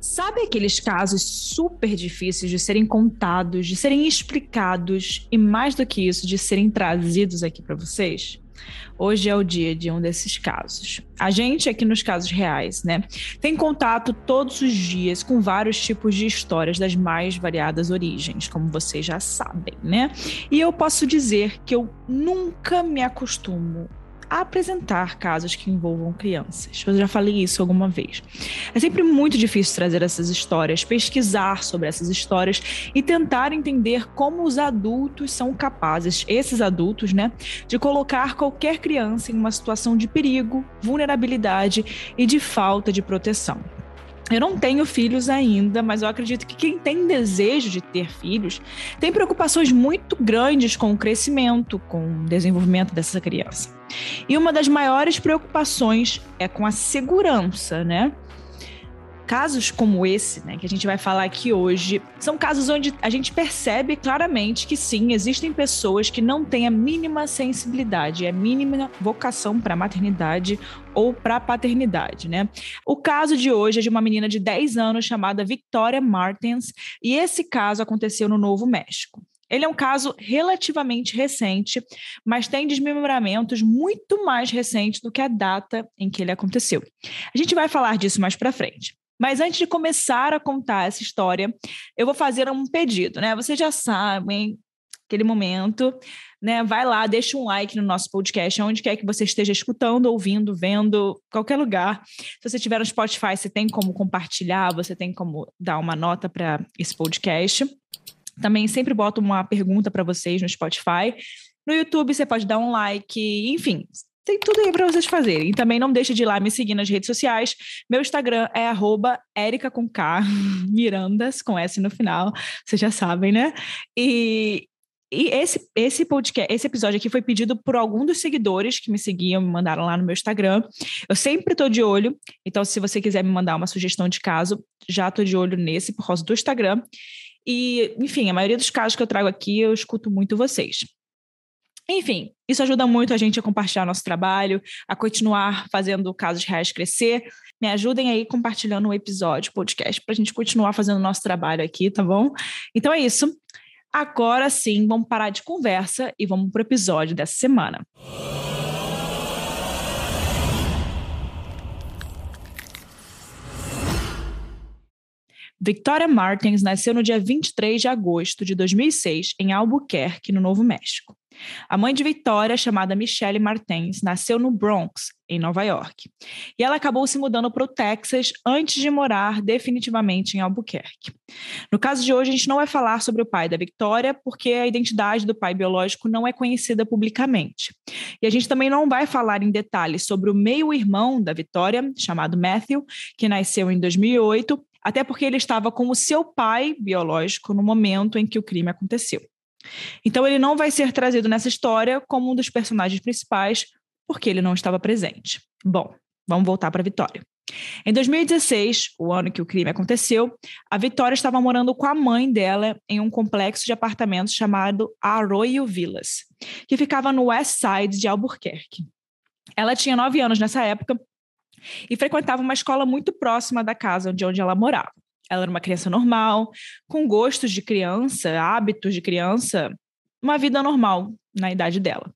Sabe aqueles casos super difíceis de serem contados, de serem explicados e mais do que isso, de serem trazidos aqui para vocês? Hoje é o dia de um desses casos. A gente aqui nos casos reais, né, tem contato todos os dias com vários tipos de histórias das mais variadas origens, como vocês já sabem, né? E eu posso dizer que eu nunca me acostumo apresentar casos que envolvam crianças. Eu já falei isso alguma vez. É sempre muito difícil trazer essas histórias, pesquisar sobre essas histórias e tentar entender como os adultos são capazes, esses adultos, né, de colocar qualquer criança em uma situação de perigo, vulnerabilidade e de falta de proteção. Eu não tenho filhos ainda, mas eu acredito que quem tem desejo de ter filhos tem preocupações muito grandes com o crescimento, com o desenvolvimento dessa criança. E uma das maiores preocupações é com a segurança, né? Casos como esse, né, que a gente vai falar aqui hoje, são casos onde a gente percebe claramente que sim, existem pessoas que não têm a mínima sensibilidade, a mínima vocação para maternidade ou para paternidade, né? O caso de hoje é de uma menina de 10 anos chamada Victoria Martins, e esse caso aconteceu no Novo México. Ele é um caso relativamente recente, mas tem desmembramentos muito mais recentes do que a data em que ele aconteceu. A gente vai falar disso mais para frente. Mas antes de começar a contar essa história, eu vou fazer um pedido, né? Vocês já sabem aquele momento, né? Vai lá, deixa um like no nosso podcast, onde quer que você esteja escutando, ouvindo, vendo, qualquer lugar. Se você tiver no Spotify, você tem como compartilhar, você tem como dar uma nota para esse podcast. Também sempre boto uma pergunta para vocês no Spotify. No YouTube você pode dar um like, enfim, tem tudo aí para vocês fazerem. E também não deixe de ir lá me seguir nas redes sociais. Meu Instagram é arroba Erica com K, Mirandas, com S no final, vocês já sabem, né? E, e esse, esse podcast, esse episódio aqui foi pedido por algum dos seguidores que me seguiam, me mandaram lá no meu Instagram. Eu sempre tô de olho, então se você quiser me mandar uma sugestão de caso, já tô de olho nesse por causa do Instagram. E, enfim, a maioria dos casos que eu trago aqui, eu escuto muito vocês. Enfim, isso ajuda muito a gente a compartilhar nosso trabalho, a continuar fazendo casos reais crescer. Me ajudem aí compartilhando o episódio, podcast, para a gente continuar fazendo nosso trabalho aqui, tá bom? Então é isso. Agora sim, vamos parar de conversa e vamos para o episódio dessa semana. Victoria Martins nasceu no dia 23 de agosto de 2006 em Albuquerque, no Novo México. A mãe de Vitória, chamada Michelle Martins, nasceu no Bronx, em Nova York. E ela acabou se mudando para o Texas antes de morar definitivamente em Albuquerque. No caso de hoje, a gente não vai falar sobre o pai da Vitória, porque a identidade do pai biológico não é conhecida publicamente. E a gente também não vai falar em detalhes sobre o meio-irmão da Vitória, chamado Matthew, que nasceu em 2008, até porque ele estava com o seu pai biológico no momento em que o crime aconteceu. Então ele não vai ser trazido nessa história como um dos personagens principais, porque ele não estava presente. Bom, vamos voltar para a Vitória. Em 2016, o ano que o crime aconteceu, a Vitória estava morando com a mãe dela em um complexo de apartamentos chamado Arroyo Villas, que ficava no West Side de Albuquerque. Ela tinha nove anos nessa época e frequentava uma escola muito próxima da casa de onde ela morava. Ela era uma criança normal, com gostos de criança, hábitos de criança, uma vida normal na idade dela.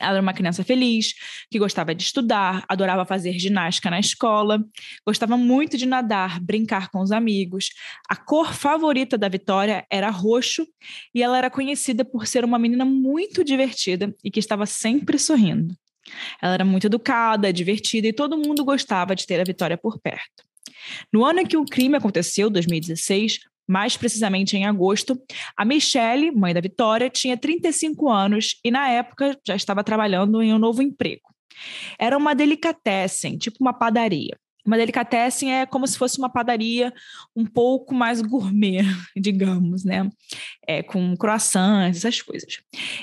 Ela era uma criança feliz, que gostava de estudar, adorava fazer ginástica na escola, gostava muito de nadar, brincar com os amigos. A cor favorita da Vitória era roxo e ela era conhecida por ser uma menina muito divertida e que estava sempre sorrindo. Ela era muito educada, divertida e todo mundo gostava de ter a Vitória por perto. No ano em que o crime aconteceu, 2016, mais precisamente em agosto, a Michelle, mãe da Vitória, tinha 35 anos e na época já estava trabalhando em um novo emprego. Era uma delicatessen, tipo uma padaria. Uma delicatessen é como se fosse uma padaria um pouco mais gourmet, digamos, né? É, com croissants, essas coisas.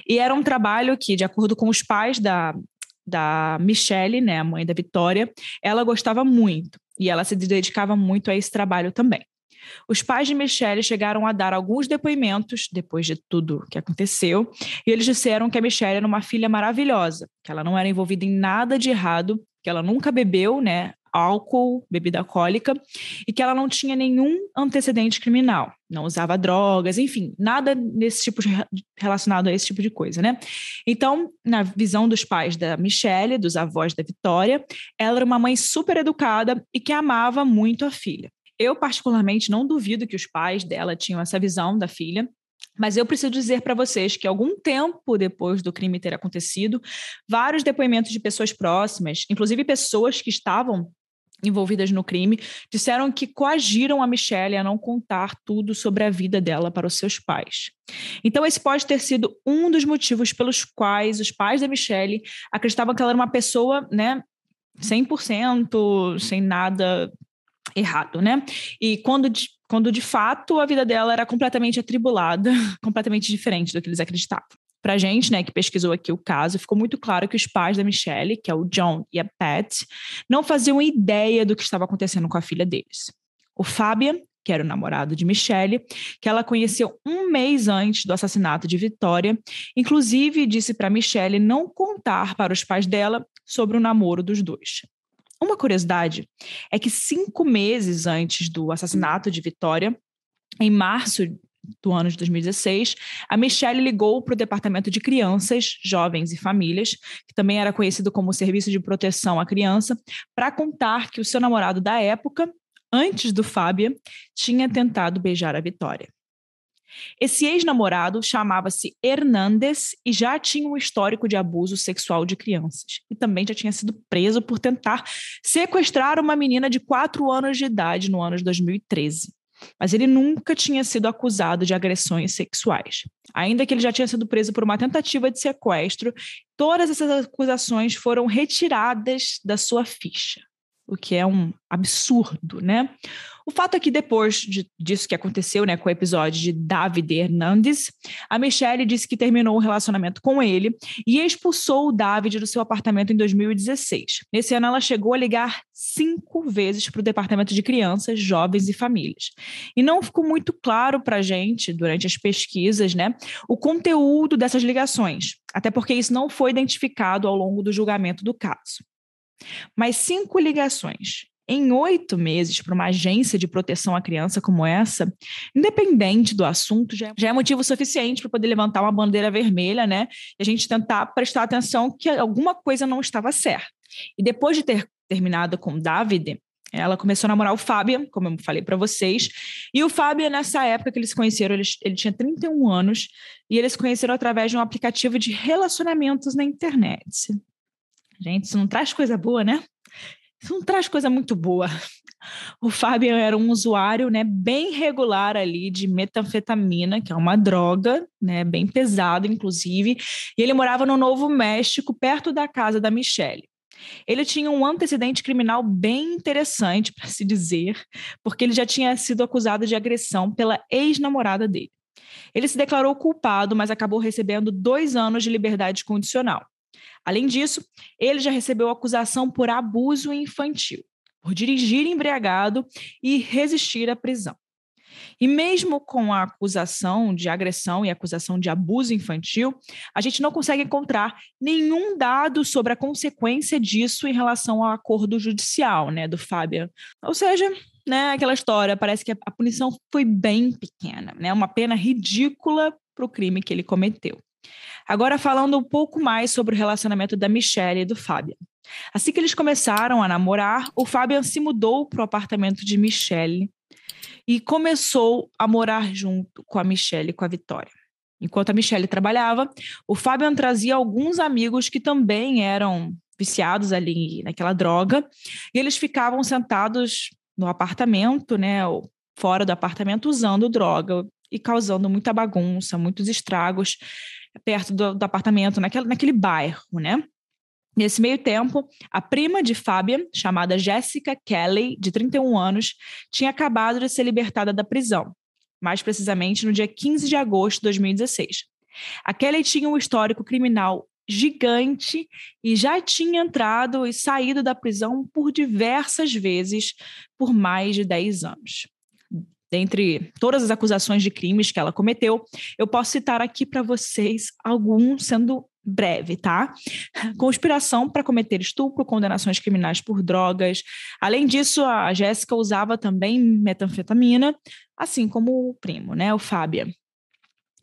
E era um trabalho que, de acordo com os pais da, da Michelle, né, a mãe da Vitória, ela gostava muito e ela se dedicava muito a esse trabalho também. Os pais de Michelle chegaram a dar alguns depoimentos depois de tudo que aconteceu, e eles disseram que a Michelle era uma filha maravilhosa, que ela não era envolvida em nada de errado, que ela nunca bebeu, né, álcool, bebida alcoólica, e que ela não tinha nenhum antecedente criminal, não usava drogas, enfim, nada nesse tipo de, relacionado a esse tipo de coisa, né? Então, na visão dos pais da Michelle, dos avós da Vitória, ela era uma mãe super educada e que amava muito a filha. Eu, particularmente, não duvido que os pais dela tinham essa visão da filha, mas eu preciso dizer para vocês que algum tempo depois do crime ter acontecido, vários depoimentos de pessoas próximas, inclusive pessoas que estavam envolvidas no crime, disseram que coagiram a Michelle a não contar tudo sobre a vida dela para os seus pais. Então, esse pode ter sido um dos motivos pelos quais os pais da Michelle acreditavam que ela era uma pessoa, né, 100%, sem nada errado, né? E quando quando de fato a vida dela era completamente atribulada, completamente diferente do que eles acreditavam. Pra gente, né, que pesquisou aqui o caso, ficou muito claro que os pais da Michelle, que é o John e a Pat, não faziam ideia do que estava acontecendo com a filha deles. O Fabian, que era o namorado de Michelle, que ela conheceu um mês antes do assassinato de Vitória, inclusive disse para Michelle não contar para os pais dela sobre o namoro dos dois. Uma curiosidade é que cinco meses antes do assassinato de Vitória, em março do ano de 2016, a Michelle ligou para o Departamento de Crianças, Jovens e Famílias, que também era conhecido como Serviço de Proteção à Criança, para contar que o seu namorado da época, antes do Fábia, tinha tentado beijar a Vitória. Esse ex-namorado chamava-se Hernandes e já tinha um histórico de abuso sexual de crianças. E também já tinha sido preso por tentar sequestrar uma menina de 4 anos de idade no ano de 2013. Mas ele nunca tinha sido acusado de agressões sexuais. Ainda que ele já tinha sido preso por uma tentativa de sequestro, todas essas acusações foram retiradas da sua ficha o que é um absurdo, né? O fato é que depois de, disso que aconteceu, né, com o episódio de David Hernandes, a Michelle disse que terminou o relacionamento com ele e expulsou o David do seu apartamento em 2016. Nesse ano, ela chegou a ligar cinco vezes para o Departamento de Crianças, Jovens e Famílias. E não ficou muito claro para a gente, durante as pesquisas, né, o conteúdo dessas ligações, até porque isso não foi identificado ao longo do julgamento do caso. Mas cinco ligações em oito meses para uma agência de proteção à criança como essa, independente do assunto, já, já é motivo suficiente para poder levantar uma bandeira vermelha, né? E a gente tentar prestar atenção que alguma coisa não estava certa. E depois de ter terminado com David, ela começou a namorar o Fábio, como eu falei para vocês. E o Fábio, nessa época que eles se conheceram, ele, ele tinha 31 anos, e eles se conheceram através de um aplicativo de relacionamentos na internet. Gente, isso não traz coisa boa, né? Isso não traz coisa muito boa. O Fábio era um usuário, né, bem regular ali de metanfetamina, que é uma droga, né, bem pesada, inclusive, e ele morava no Novo México, perto da casa da Michelle. Ele tinha um antecedente criminal bem interessante, para se dizer, porque ele já tinha sido acusado de agressão pela ex-namorada dele. Ele se declarou culpado, mas acabou recebendo dois anos de liberdade condicional. Além disso, ele já recebeu acusação por abuso infantil, por dirigir embriagado e resistir à prisão. E mesmo com a acusação de agressão e acusação de abuso infantil, a gente não consegue encontrar nenhum dado sobre a consequência disso em relação ao acordo judicial, né, do Fabian. Ou seja, né, aquela história, parece que a punição foi bem pequena, né, uma pena ridícula para o crime que ele cometeu. Agora falando um pouco mais sobre o relacionamento da Michelle e do Fabian. Assim que eles começaram a namorar, o Fabian se mudou para o apartamento de Michelle e começou a morar junto com a Michelle e com a Vitória. Enquanto a Michelle trabalhava, o Fabian trazia alguns amigos que também eram viciados ali naquela droga, e eles ficavam sentados no apartamento, né, ou fora do apartamento usando droga e causando muita bagunça, muitos estragos perto do, do apartamento, naquele, naquele bairro, né? Nesse meio tempo, a prima de Fábia, chamada Jessica Kelly, de 31 anos, tinha acabado de ser libertada da prisão, mais precisamente no dia 15 de agosto de 2016. A Kelly tinha um histórico criminal gigante e já tinha entrado e saído da prisão por diversas vezes por mais de 10 anos dentre todas as acusações de crimes que ela cometeu, eu posso citar aqui para vocês alguns, sendo breve, tá? Conspiração para cometer estupro, condenações criminais por drogas. Além disso, a Jéssica usava também metanfetamina, assim como o primo, né, o Fábio.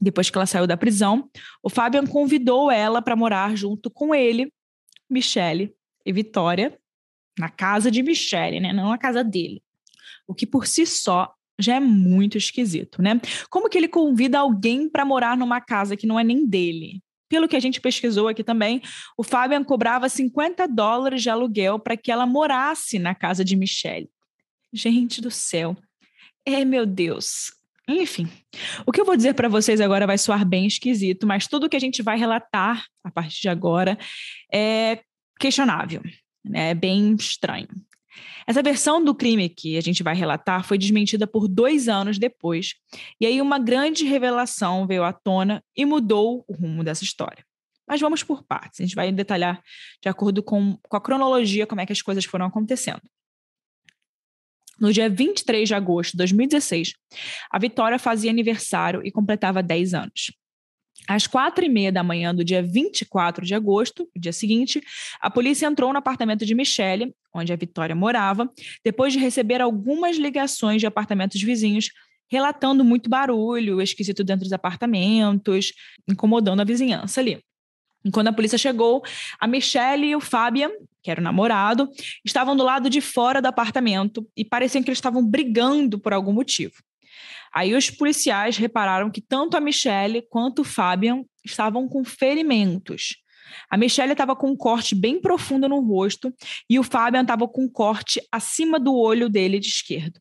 Depois que ela saiu da prisão, o Fabian convidou ela para morar junto com ele, Michele e Vitória, na casa de Michele, né, não na casa dele. O que por si só já é muito esquisito, né? Como que ele convida alguém para morar numa casa que não é nem dele? Pelo que a gente pesquisou aqui também, o Fabian cobrava 50 dólares de aluguel para que ela morasse na casa de Michelle. Gente do céu. É, meu Deus. Enfim, o que eu vou dizer para vocês agora vai soar bem esquisito, mas tudo que a gente vai relatar a partir de agora é questionável, né? é bem estranho. Essa versão do crime que a gente vai relatar foi desmentida por dois anos depois, e aí uma grande revelação veio à tona e mudou o rumo dessa história. Mas vamos por partes, a gente vai detalhar de acordo com, com a cronologia como é que as coisas foram acontecendo. No dia 23 de agosto de 2016, a Vitória fazia aniversário e completava 10 anos. Às quatro e meia da manhã do dia 24 de agosto, dia seguinte, a polícia entrou no apartamento de Michele, onde a Vitória morava, depois de receber algumas ligações de apartamentos vizinhos relatando muito barulho esquisito dentro dos apartamentos, incomodando a vizinhança ali. E quando a polícia chegou, a Michelle e o Fabian, que era o namorado, estavam do lado de fora do apartamento e pareciam que eles estavam brigando por algum motivo. Aí os policiais repararam que tanto a Michelle quanto o Fabian estavam com ferimentos. A Michelle estava com um corte bem profundo no rosto e o Fabian estava com um corte acima do olho dele de esquerdo.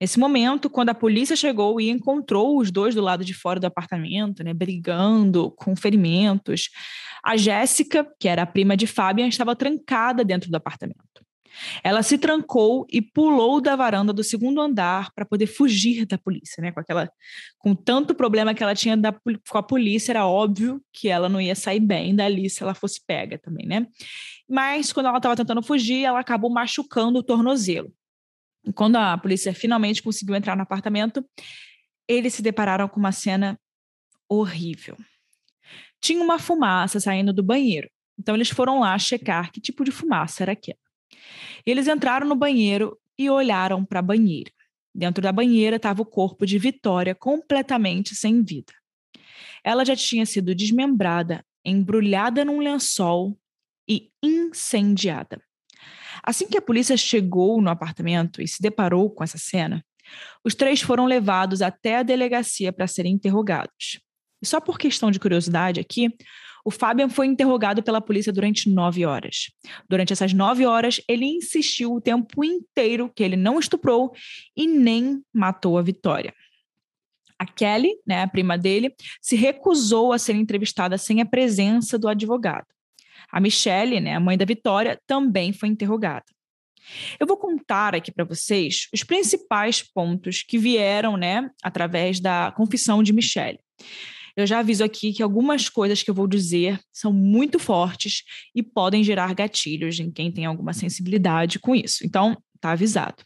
Nesse momento, quando a polícia chegou e encontrou os dois do lado de fora do apartamento, né, brigando, com ferimentos, a Jéssica, que era a prima de Fabian, estava trancada dentro do apartamento. Ela se trancou e pulou da varanda do segundo andar para poder fugir da polícia, né? Com aquela, com tanto problema que ela tinha da, com a polícia, era óbvio que ela não ia sair bem dali se ela fosse pega também, né? Mas quando ela estava tentando fugir, ela acabou machucando o tornozelo. E quando a polícia finalmente conseguiu entrar no apartamento, eles se depararam com uma cena horrível. Tinha uma fumaça saindo do banheiro. Então eles foram lá checar que tipo de fumaça era aquela. Eles entraram no banheiro e olharam para a banheira. Dentro da banheira estava o corpo de Vitória completamente sem vida. Ela já tinha sido desmembrada, embrulhada num lençol e incendiada. Assim que a polícia chegou no apartamento e se deparou com essa cena, os três foram levados até a delegacia para serem interrogados. E só por questão de curiosidade aqui, o Fabian foi interrogado pela polícia durante nove horas. Durante essas nove horas, ele insistiu o tempo inteiro que ele não estuprou e nem matou a Vitória. A Kelly, né, a prima dele, se recusou a ser entrevistada sem a presença do advogado. A Michelle, né, a mãe da Vitória, também foi interrogada. Eu vou contar aqui para vocês os principais pontos que vieram, né, através da confissão de Michelle. Eu já aviso aqui que algumas coisas que eu vou dizer são muito fortes e podem gerar gatilhos em quem tem alguma sensibilidade com isso. Então, tá avisado.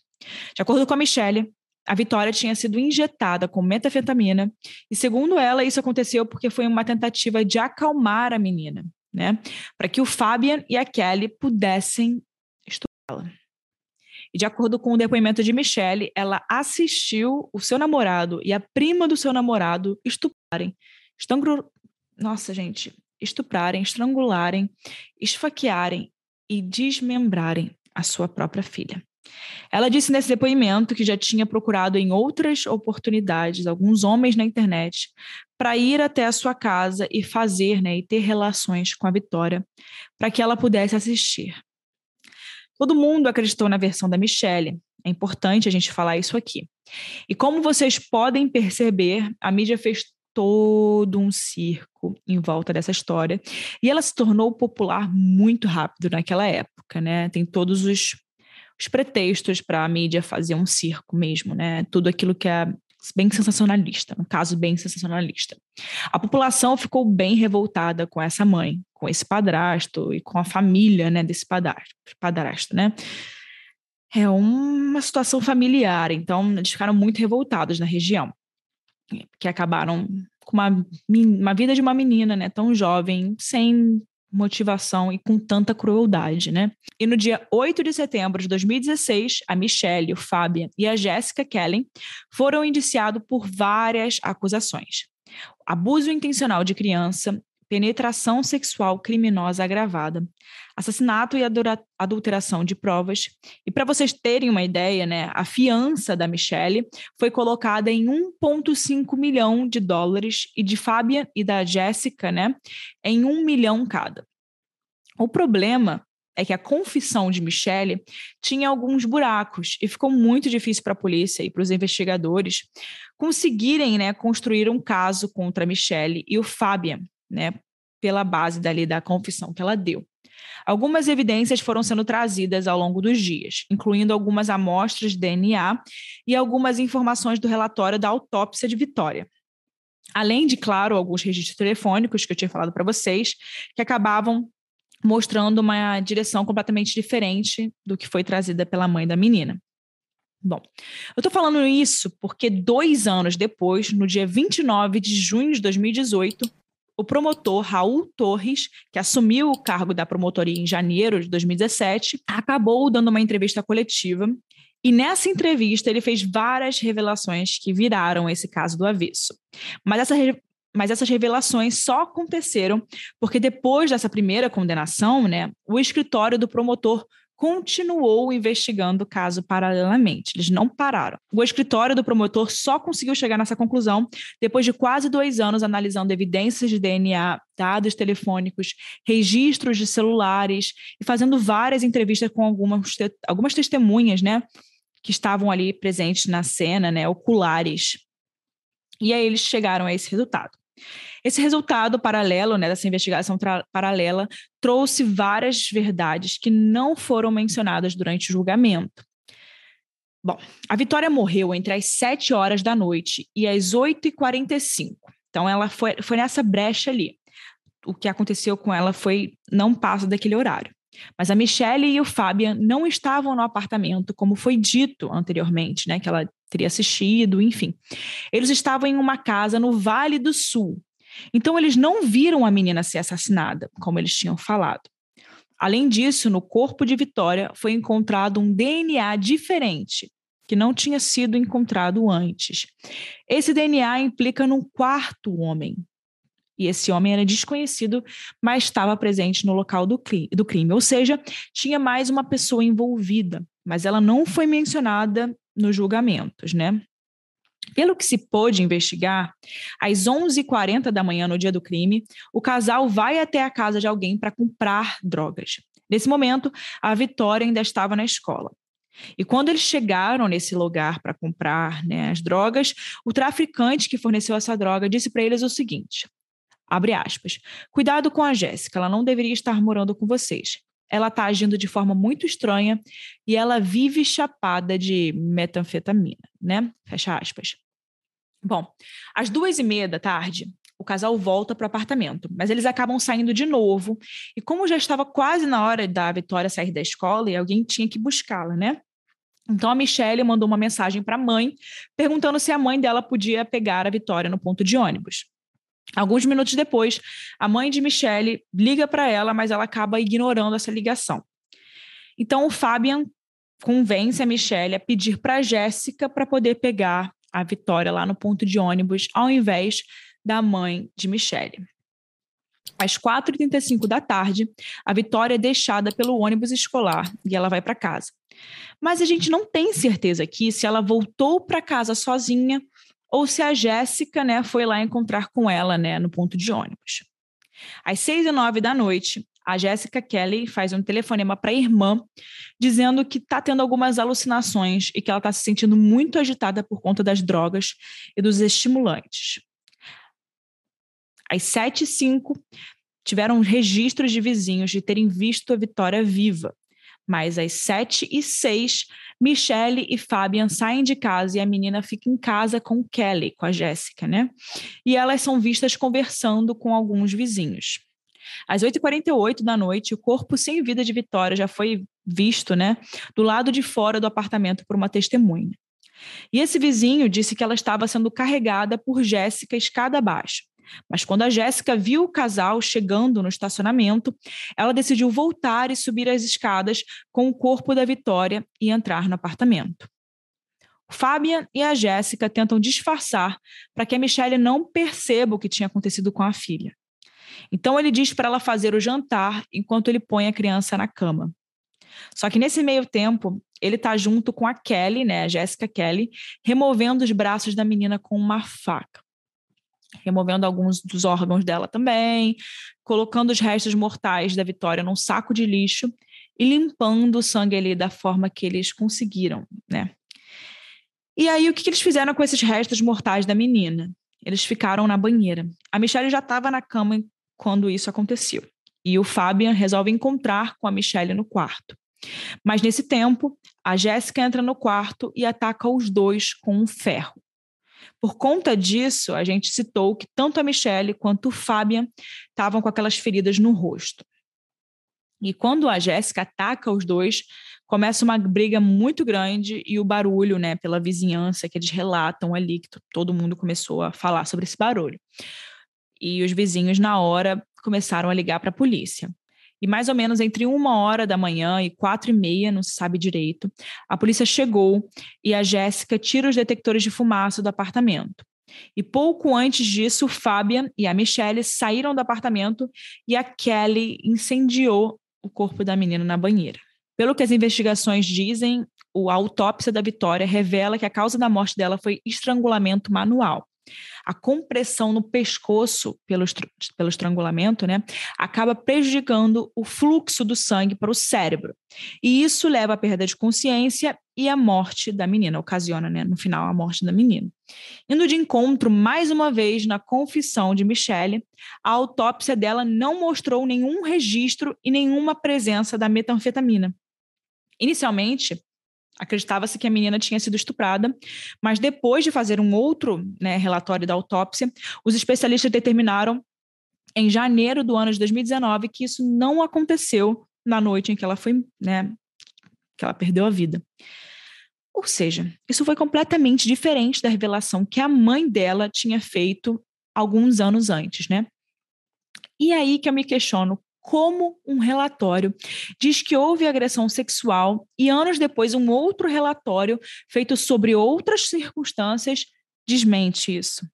De acordo com a Michelle, a Vitória tinha sido injetada com metafetamina e, segundo ela, isso aconteceu porque foi uma tentativa de acalmar a menina, né? Para que o Fabian e a Kelly pudessem estudá-la. E de acordo com o depoimento de Michelle, ela assistiu o seu namorado e a prima do seu namorado estuprarem Estangru... Nossa, gente, estuprarem, estrangularem, esfaquearem e desmembrarem a sua própria filha. Ela disse nesse depoimento que já tinha procurado em outras oportunidades alguns homens na internet para ir até a sua casa e fazer, né, e ter relações com a Vitória, para que ela pudesse assistir. Todo mundo acreditou na versão da Michelle. É importante a gente falar isso aqui. E como vocês podem perceber, a mídia fez todo um circo em volta dessa história. E ela se tornou popular muito rápido naquela época, né? Tem todos os, os pretextos para a mídia fazer um circo mesmo, né? Tudo aquilo que é bem sensacionalista, no caso bem sensacionalista. A população ficou bem revoltada com essa mãe, com esse padrasto e com a família, né, desse padrasto, padrasto, né? É uma situação familiar, então eles ficaram muito revoltados na região que acabaram com uma, uma vida de uma menina, né, tão jovem, sem motivação e com tanta crueldade, né? E no dia 8 de setembro de 2016, a Michelle, o Fabian e a Jessica Kellen foram indiciados por várias acusações. Abuso intencional de criança, penetração sexual criminosa agravada, assassinato e adulteração de provas. E para vocês terem uma ideia, né, a fiança da Michelle foi colocada em 1,5 milhão de dólares e de Fábia e da Jéssica, né, em 1 milhão cada. O problema é que a confissão de Michelle tinha alguns buracos e ficou muito difícil para a polícia e para os investigadores conseguirem né, construir um caso contra Michelle e o Fabian, né, pela base dali da confissão que ela deu. Algumas evidências foram sendo trazidas ao longo dos dias, incluindo algumas amostras de DNA e algumas informações do relatório da autópsia de Vitória. Além de, claro, alguns registros telefônicos que eu tinha falado para vocês, que acabavam mostrando uma direção completamente diferente do que foi trazida pela mãe da menina. Bom, eu estou falando isso porque dois anos depois, no dia 29 de junho de 2018, o promotor Raul Torres, que assumiu o cargo da promotoria em janeiro de 2017, acabou dando uma entrevista coletiva. E nessa entrevista ele fez várias revelações que viraram esse caso do avesso. Mas, essa, mas essas revelações só aconteceram porque depois dessa primeira condenação, né, o escritório do promotor continuou investigando o caso paralelamente. Eles não pararam. O escritório do promotor só conseguiu chegar nessa conclusão depois de quase dois anos analisando evidências de DNA, dados telefônicos, registros de celulares e fazendo várias entrevistas com algumas, algumas testemunhas, né? Que estavam ali presentes na cena, né? Oculares. E aí eles chegaram a esse resultado. Esse resultado paralelo, né, dessa investigação paralela, trouxe várias verdades que não foram mencionadas durante o julgamento. Bom, a Vitória morreu entre as 7 horas da noite e as 8h45. Então, ela foi, foi nessa brecha ali. O que aconteceu com ela foi não passa daquele horário. Mas a Michelle e o Fabian não estavam no apartamento, como foi dito anteriormente, né? Que ela teria assistido, enfim. Eles estavam em uma casa no Vale do Sul. Então, eles não viram a menina ser assassinada, como eles tinham falado. Além disso, no corpo de Vitória foi encontrado um DNA diferente, que não tinha sido encontrado antes. Esse DNA implica num quarto homem, e esse homem era desconhecido, mas estava presente no local do crime, do crime. Ou seja, tinha mais uma pessoa envolvida, mas ela não foi mencionada nos julgamentos, né? Pelo que se pôde investigar, às 11h40 da manhã, no dia do crime, o casal vai até a casa de alguém para comprar drogas. Nesse momento, a Vitória ainda estava na escola. E quando eles chegaram nesse lugar para comprar né, as drogas, o traficante que forneceu essa droga disse para eles o seguinte: Abre aspas. Cuidado com a Jéssica, ela não deveria estar morando com vocês. Ela está agindo de forma muito estranha e ela vive chapada de metanfetamina, né? Fecha aspas. Bom, às duas e meia da tarde, o casal volta para o apartamento, mas eles acabam saindo de novo. E como já estava quase na hora da Vitória sair da escola e alguém tinha que buscá-la, né? Então a Michelle mandou uma mensagem para a mãe, perguntando se a mãe dela podia pegar a Vitória no ponto de ônibus. Alguns minutos depois, a mãe de Michelle liga para ela, mas ela acaba ignorando essa ligação. Então, o Fabian convence a Michelle a pedir para Jéssica para poder pegar a Vitória lá no ponto de ônibus, ao invés da mãe de Michelle. Às 4h35 da tarde, a Vitória é deixada pelo ônibus escolar e ela vai para casa. Mas a gente não tem certeza aqui se ela voltou para casa sozinha ou se a Jéssica, né, foi lá encontrar com ela, né, no ponto de ônibus. Às seis e nove da noite, a Jéssica Kelly faz um telefonema para a irmã, dizendo que está tendo algumas alucinações e que ela está se sentindo muito agitada por conta das drogas e dos estimulantes. Às sete e cinco, tiveram registros de vizinhos de terem visto a Vitória viva, mas às sete e seis, Michelle e Fabian saem de casa e a menina fica em casa com Kelly, com a Jéssica, né? E elas são vistas conversando com alguns vizinhos. Às 8h48 da noite, o corpo sem vida de Vitória já foi visto, né? Do lado de fora do apartamento por uma testemunha. E esse vizinho disse que ela estava sendo carregada por Jéssica escada abaixo. Mas quando a Jéssica viu o casal chegando no estacionamento, ela decidiu voltar e subir as escadas com o corpo da Vitória e entrar no apartamento. Fabian e a Jéssica tentam disfarçar para que a Michelle não perceba o que tinha acontecido com a filha. Então ele diz para ela fazer o jantar enquanto ele põe a criança na cama. Só que nesse meio tempo, ele está junto com a Kelly, né, a Jéssica Kelly, removendo os braços da menina com uma faca removendo alguns dos órgãos dela também, colocando os restos mortais da Vitória num saco de lixo e limpando o sangue ali da forma que eles conseguiram, né? E aí, o que, que eles fizeram com esses restos mortais da menina? Eles ficaram na banheira. A Michelle já estava na cama quando isso aconteceu. E o Fabian resolve encontrar com a Michelle no quarto. Mas nesse tempo, a Jéssica entra no quarto e ataca os dois com um ferro. Por conta disso, a gente citou que tanto a Michelle quanto o Fabian estavam com aquelas feridas no rosto. E quando a Jéssica ataca os dois, começa uma briga muito grande e o barulho, né, pela vizinhança que eles relatam ali, que todo mundo começou a falar sobre esse barulho. E os vizinhos, na hora, começaram a ligar para a polícia. E mais ou menos entre uma hora da manhã e quatro e meia, não se sabe direito, a polícia chegou e a Jéssica tira os detectores de fumaça do apartamento. E pouco antes disso, Fabian e a Michelle saíram do apartamento e a Kelly incendiou o corpo da menina na banheira. Pelo que as investigações dizem, a autópsia da Vitória revela que a causa da morte dela foi estrangulamento manual a compressão no pescoço pelo, pelo estrangulamento, né, acaba prejudicando o fluxo do sangue para o cérebro. E isso leva à perda de consciência e à morte da menina, ocasiona, né, no final, a morte da menina. Indo de encontro, mais uma vez, na confissão de Michelle, a autópsia dela não mostrou nenhum registro e nenhuma presença da metanfetamina. Inicialmente, Acreditava-se que a menina tinha sido estuprada, mas depois de fazer um outro né, relatório da autópsia, os especialistas determinaram em janeiro do ano de 2019 que isso não aconteceu na noite em que ela foi, né, que ela perdeu a vida. Ou seja, isso foi completamente diferente da revelação que a mãe dela tinha feito alguns anos antes, né? E aí que eu me questiono como um relatório diz que houve agressão sexual e anos depois um outro relatório feito sobre outras circunstâncias desmente isso.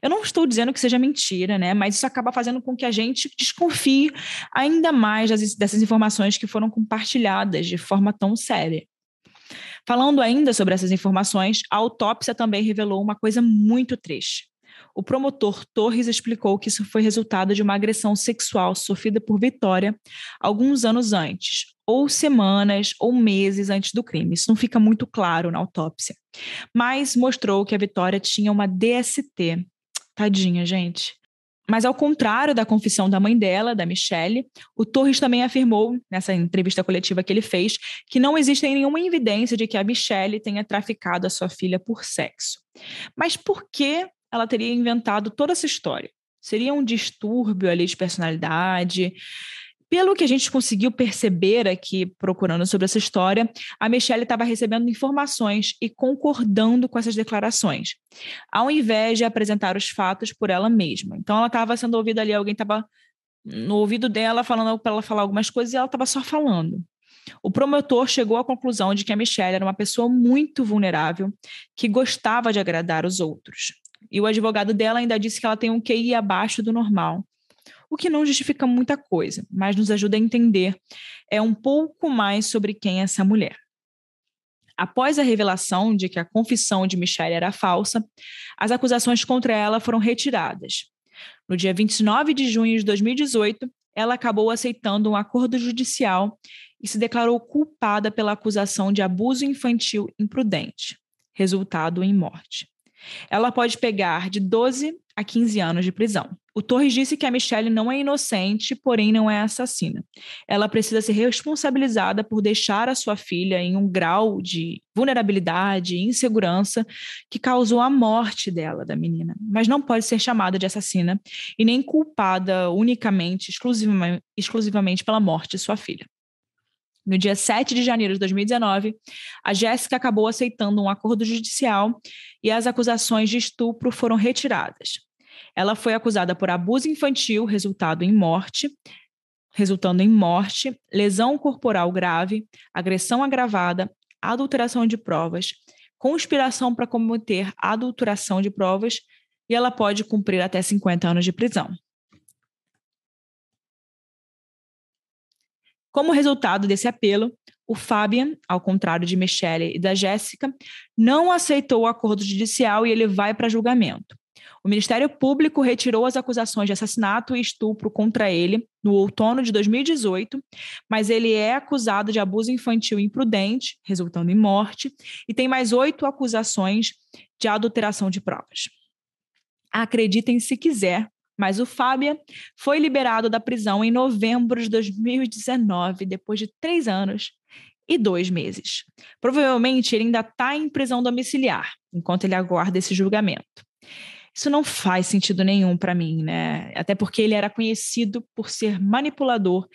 Eu não estou dizendo que seja mentira, né? Mas isso acaba fazendo com que a gente desconfie ainda mais dessas informações que foram compartilhadas de forma tão séria. Falando ainda sobre essas informações, a autópsia também revelou uma coisa muito triste. O promotor Torres explicou que isso foi resultado de uma agressão sexual sofrida por Vitória alguns anos antes, ou semanas ou meses antes do crime. Isso não fica muito claro na autópsia. Mas mostrou que a Vitória tinha uma DST. Tadinha, gente. Mas ao contrário da confissão da mãe dela, da Michelle, o Torres também afirmou, nessa entrevista coletiva que ele fez, que não existe nenhuma evidência de que a Michelle tenha traficado a sua filha por sexo. Mas por que ela teria inventado toda essa história. Seria um distúrbio ali de personalidade. Pelo que a gente conseguiu perceber aqui, procurando sobre essa história, a Michelle estava recebendo informações e concordando com essas declarações, ao invés de apresentar os fatos por ela mesma. Então, ela estava sendo ouvida ali, alguém estava no ouvido dela falando para ela falar algumas coisas e ela estava só falando. O promotor chegou à conclusão de que a Michelle era uma pessoa muito vulnerável, que gostava de agradar os outros. E o advogado dela ainda disse que ela tem um QI abaixo do normal, o que não justifica muita coisa, mas nos ajuda a entender é um pouco mais sobre quem é essa mulher. Após a revelação de que a confissão de Michelle era falsa, as acusações contra ela foram retiradas. No dia 29 de junho de 2018, ela acabou aceitando um acordo judicial e se declarou culpada pela acusação de abuso infantil imprudente, resultado em morte. Ela pode pegar de 12 a 15 anos de prisão. O Torres disse que a Michelle não é inocente, porém não é assassina. Ela precisa ser responsabilizada por deixar a sua filha em um grau de vulnerabilidade e insegurança que causou a morte dela, da menina, mas não pode ser chamada de assassina e nem culpada unicamente, exclusivamente, exclusivamente pela morte de sua filha. No dia 7 de janeiro de 2019, a Jéssica acabou aceitando um acordo judicial e as acusações de estupro foram retiradas. Ela foi acusada por abuso infantil, resultado em morte, resultando em morte, lesão corporal grave, agressão agravada, adulteração de provas, conspiração para cometer adulteração de provas e ela pode cumprir até 50 anos de prisão. Como resultado desse apelo, o Fabian, ao contrário de Michelle e da Jéssica, não aceitou o acordo judicial e ele vai para julgamento. O Ministério Público retirou as acusações de assassinato e estupro contra ele no outono de 2018, mas ele é acusado de abuso infantil imprudente, resultando em morte, e tem mais oito acusações de adulteração de provas. Acreditem se quiser, mas o Fábia foi liberado da prisão em novembro de 2019, depois de três anos e dois meses. Provavelmente ele ainda está em prisão domiciliar, enquanto ele aguarda esse julgamento. Isso não faz sentido nenhum para mim, né? Até porque ele era conhecido por ser manipulador,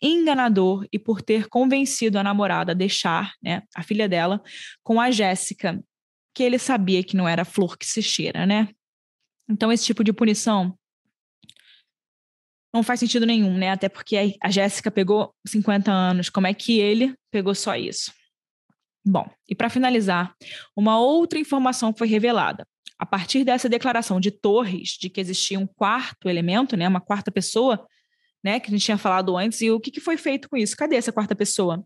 enganador e por ter convencido a namorada a deixar, né, a filha dela com a Jéssica, que ele sabia que não era flor que se cheira, né? Então esse tipo de punição não faz sentido nenhum, né? Até porque a Jéssica pegou 50 anos, como é que ele pegou só isso? Bom, e para finalizar, uma outra informação foi revelada. A partir dessa declaração de Torres de que existia um quarto elemento, né, uma quarta pessoa, né, que a gente tinha falado antes, e o que, que foi feito com isso? Cadê essa quarta pessoa?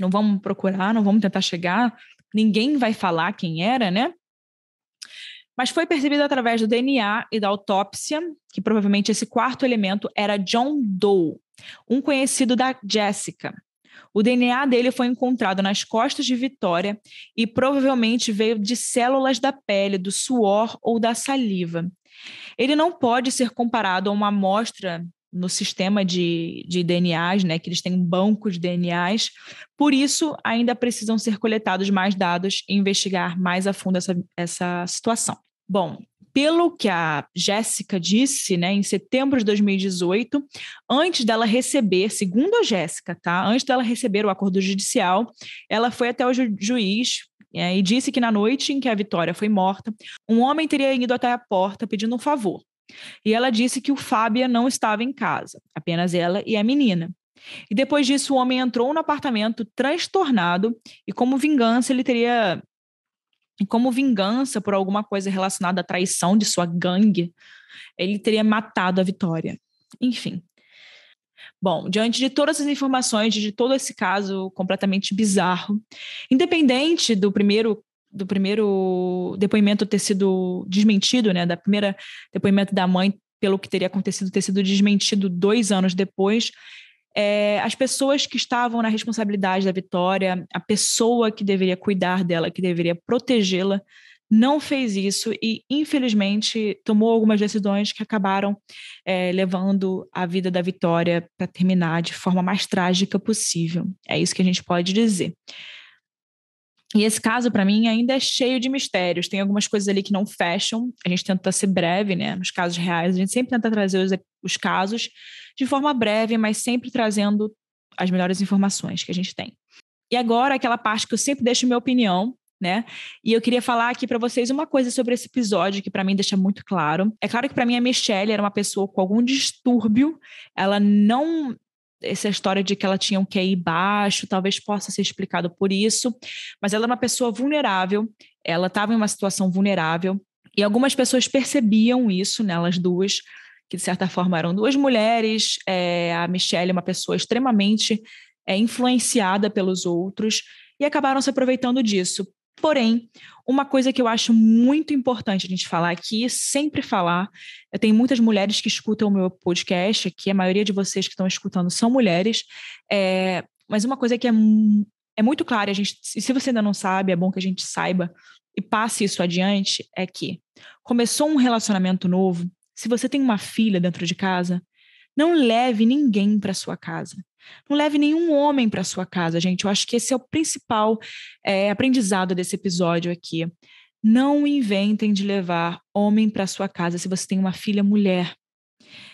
Não vamos procurar, não vamos tentar chegar, ninguém vai falar quem era, né? Mas foi percebido através do DNA e da autópsia que provavelmente esse quarto elemento era John Doe, um conhecido da Jessica. O DNA dele foi encontrado nas costas de Vitória e provavelmente veio de células da pele, do suor ou da saliva. Ele não pode ser comparado a uma amostra no sistema de, de DNAs, né, que eles têm um banco de DNAs, por isso ainda precisam ser coletados mais dados e investigar mais a fundo essa, essa situação. Bom, pelo que a Jéssica disse, né, em setembro de 2018, antes dela receber, segundo a Jéssica, tá? Antes dela receber o acordo judicial, ela foi até o ju juiz é, e disse que na noite em que a Vitória foi morta, um homem teria ido até a porta pedindo um favor. E ela disse que o Fábia não estava em casa, apenas ela e a menina. E depois disso, o homem entrou no apartamento transtornado e, como vingança, ele teria como vingança por alguma coisa relacionada à traição de sua gangue, ele teria matado a Vitória. Enfim. Bom, diante de todas as informações, de todo esse caso completamente bizarro, independente do primeiro do primeiro depoimento ter sido desmentido, né, da primeira depoimento da mãe pelo que teria acontecido ter sido desmentido dois anos depois, é, as pessoas que estavam na responsabilidade da Vitória, a pessoa que deveria cuidar dela, que deveria protegê-la, não fez isso e, infelizmente, tomou algumas decisões que acabaram é, levando a vida da Vitória para terminar de forma mais trágica possível. É isso que a gente pode dizer. E esse caso, para mim, ainda é cheio de mistérios. Tem algumas coisas ali que não fecham. A gente tenta ser breve, né? Nos casos reais, a gente sempre tenta trazer os, os casos de forma breve, mas sempre trazendo as melhores informações que a gente tem. E agora, aquela parte que eu sempre deixo minha opinião, né? E eu queria falar aqui para vocês uma coisa sobre esse episódio que para mim deixa muito claro. É claro que para mim a Michelle era uma pessoa com algum distúrbio, ela não essa história de que ela tinha um QI baixo, talvez possa ser explicado por isso, mas ela é uma pessoa vulnerável, ela estava em uma situação vulnerável, e algumas pessoas percebiam isso nelas duas, que de certa forma eram duas mulheres, é, a Michelle é uma pessoa extremamente é, influenciada pelos outros, e acabaram se aproveitando disso. Porém, uma coisa que eu acho muito importante a gente falar aqui, sempre falar, eu tenho muitas mulheres que escutam o meu podcast, aqui a maioria de vocês que estão escutando são mulheres, é, mas uma coisa que é, é muito clara, a gente, se você ainda não sabe, é bom que a gente saiba e passe isso adiante, é que começou um relacionamento novo, se você tem uma filha dentro de casa, não leve ninguém para sua casa. Não leve nenhum homem para sua casa, gente. Eu acho que esse é o principal é, aprendizado desse episódio aqui. Não inventem de levar homem para sua casa se você tem uma filha mulher.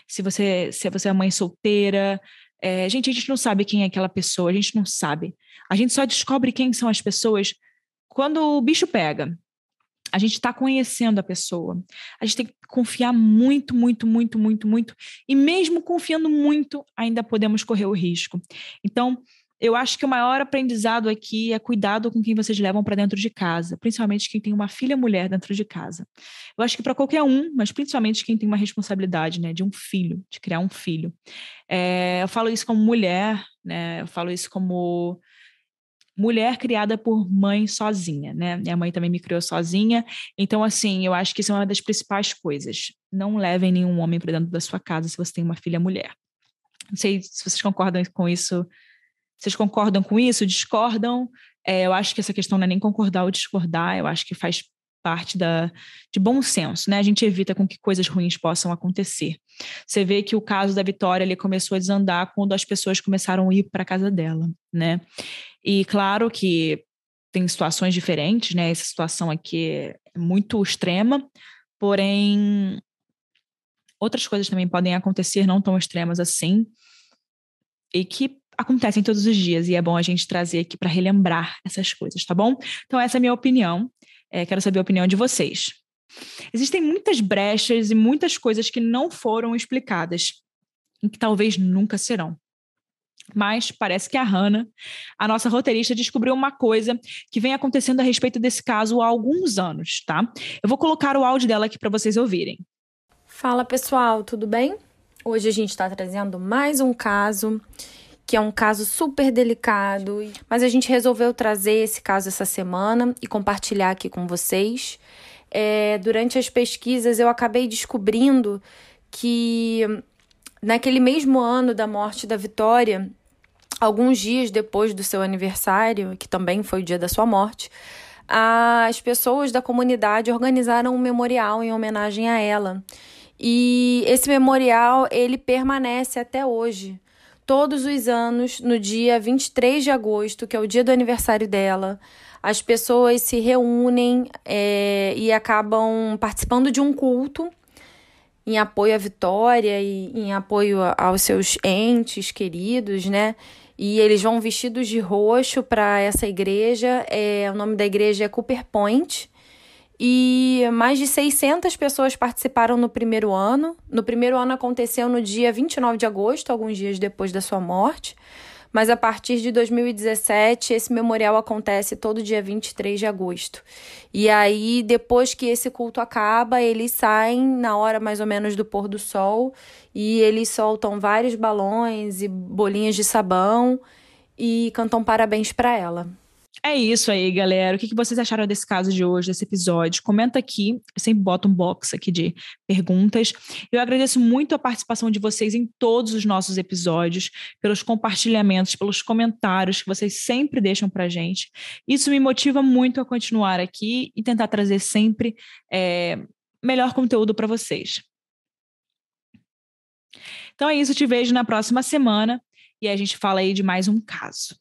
Se você, se você é mãe solteira, É, gente, a gente não sabe quem é aquela pessoa, a gente não sabe. A gente só descobre quem são as pessoas quando o bicho pega. A gente está conhecendo a pessoa. A gente tem que confiar muito, muito, muito, muito, muito. E mesmo confiando muito, ainda podemos correr o risco. Então, eu acho que o maior aprendizado aqui é cuidado com quem vocês levam para dentro de casa, principalmente quem tem uma filha mulher dentro de casa. Eu acho que para qualquer um, mas principalmente quem tem uma responsabilidade, né, de um filho, de criar um filho. É, eu falo isso como mulher, né, eu falo isso como mulher criada por mãe sozinha, né? Minha mãe também me criou sozinha, então assim, eu acho que isso é uma das principais coisas. Não levem nenhum homem para dentro da sua casa se você tem uma filha mulher. Não sei se vocês concordam com isso vocês concordam com isso? Discordam? É, eu acho que essa questão não é nem concordar ou discordar, eu acho que faz parte da, de bom senso, né? A gente evita com que coisas ruins possam acontecer. Você vê que o caso da Vitória ele começou a desandar quando as pessoas começaram a ir para casa dela, né? E claro que tem situações diferentes, né? Essa situação aqui é muito extrema, porém outras coisas também podem acontecer não tão extremas assim e que acontecem todos os dias e é bom a gente trazer aqui para relembrar essas coisas, tá bom? Então, essa é a minha opinião. É, quero saber a opinião de vocês. Existem muitas brechas e muitas coisas que não foram explicadas e que talvez nunca serão. Mas parece que a Hannah, a nossa roteirista, descobriu uma coisa que vem acontecendo a respeito desse caso há alguns anos, tá? Eu vou colocar o áudio dela aqui para vocês ouvirem. Fala pessoal, tudo bem? Hoje a gente está trazendo mais um caso que é um caso super delicado, mas a gente resolveu trazer esse caso essa semana e compartilhar aqui com vocês. É, durante as pesquisas, eu acabei descobrindo que naquele mesmo ano da morte da Vitória, alguns dias depois do seu aniversário, que também foi o dia da sua morte, as pessoas da comunidade organizaram um memorial em homenagem a ela. E esse memorial ele permanece até hoje todos os anos, no dia 23 de agosto, que é o dia do aniversário dela, as pessoas se reúnem é, e acabam participando de um culto em apoio à Vitória e em apoio aos seus entes queridos, né? E eles vão vestidos de roxo para essa igreja. É, o nome da igreja é Cooper Point. E mais de 600 pessoas participaram no primeiro ano. No primeiro ano aconteceu no dia 29 de agosto, alguns dias depois da sua morte. Mas a partir de 2017, esse memorial acontece todo dia 23 de agosto. E aí, depois que esse culto acaba, eles saem na hora mais ou menos do pôr do sol e eles soltam vários balões e bolinhas de sabão e cantam parabéns para ela. É isso aí, galera. O que vocês acharam desse caso de hoje, desse episódio? Comenta aqui. Eu sempre boto um box aqui de perguntas. Eu agradeço muito a participação de vocês em todos os nossos episódios, pelos compartilhamentos, pelos comentários que vocês sempre deixam pra gente. Isso me motiva muito a continuar aqui e tentar trazer sempre é, melhor conteúdo para vocês. Então é isso. Te vejo na próxima semana e a gente fala aí de mais um caso.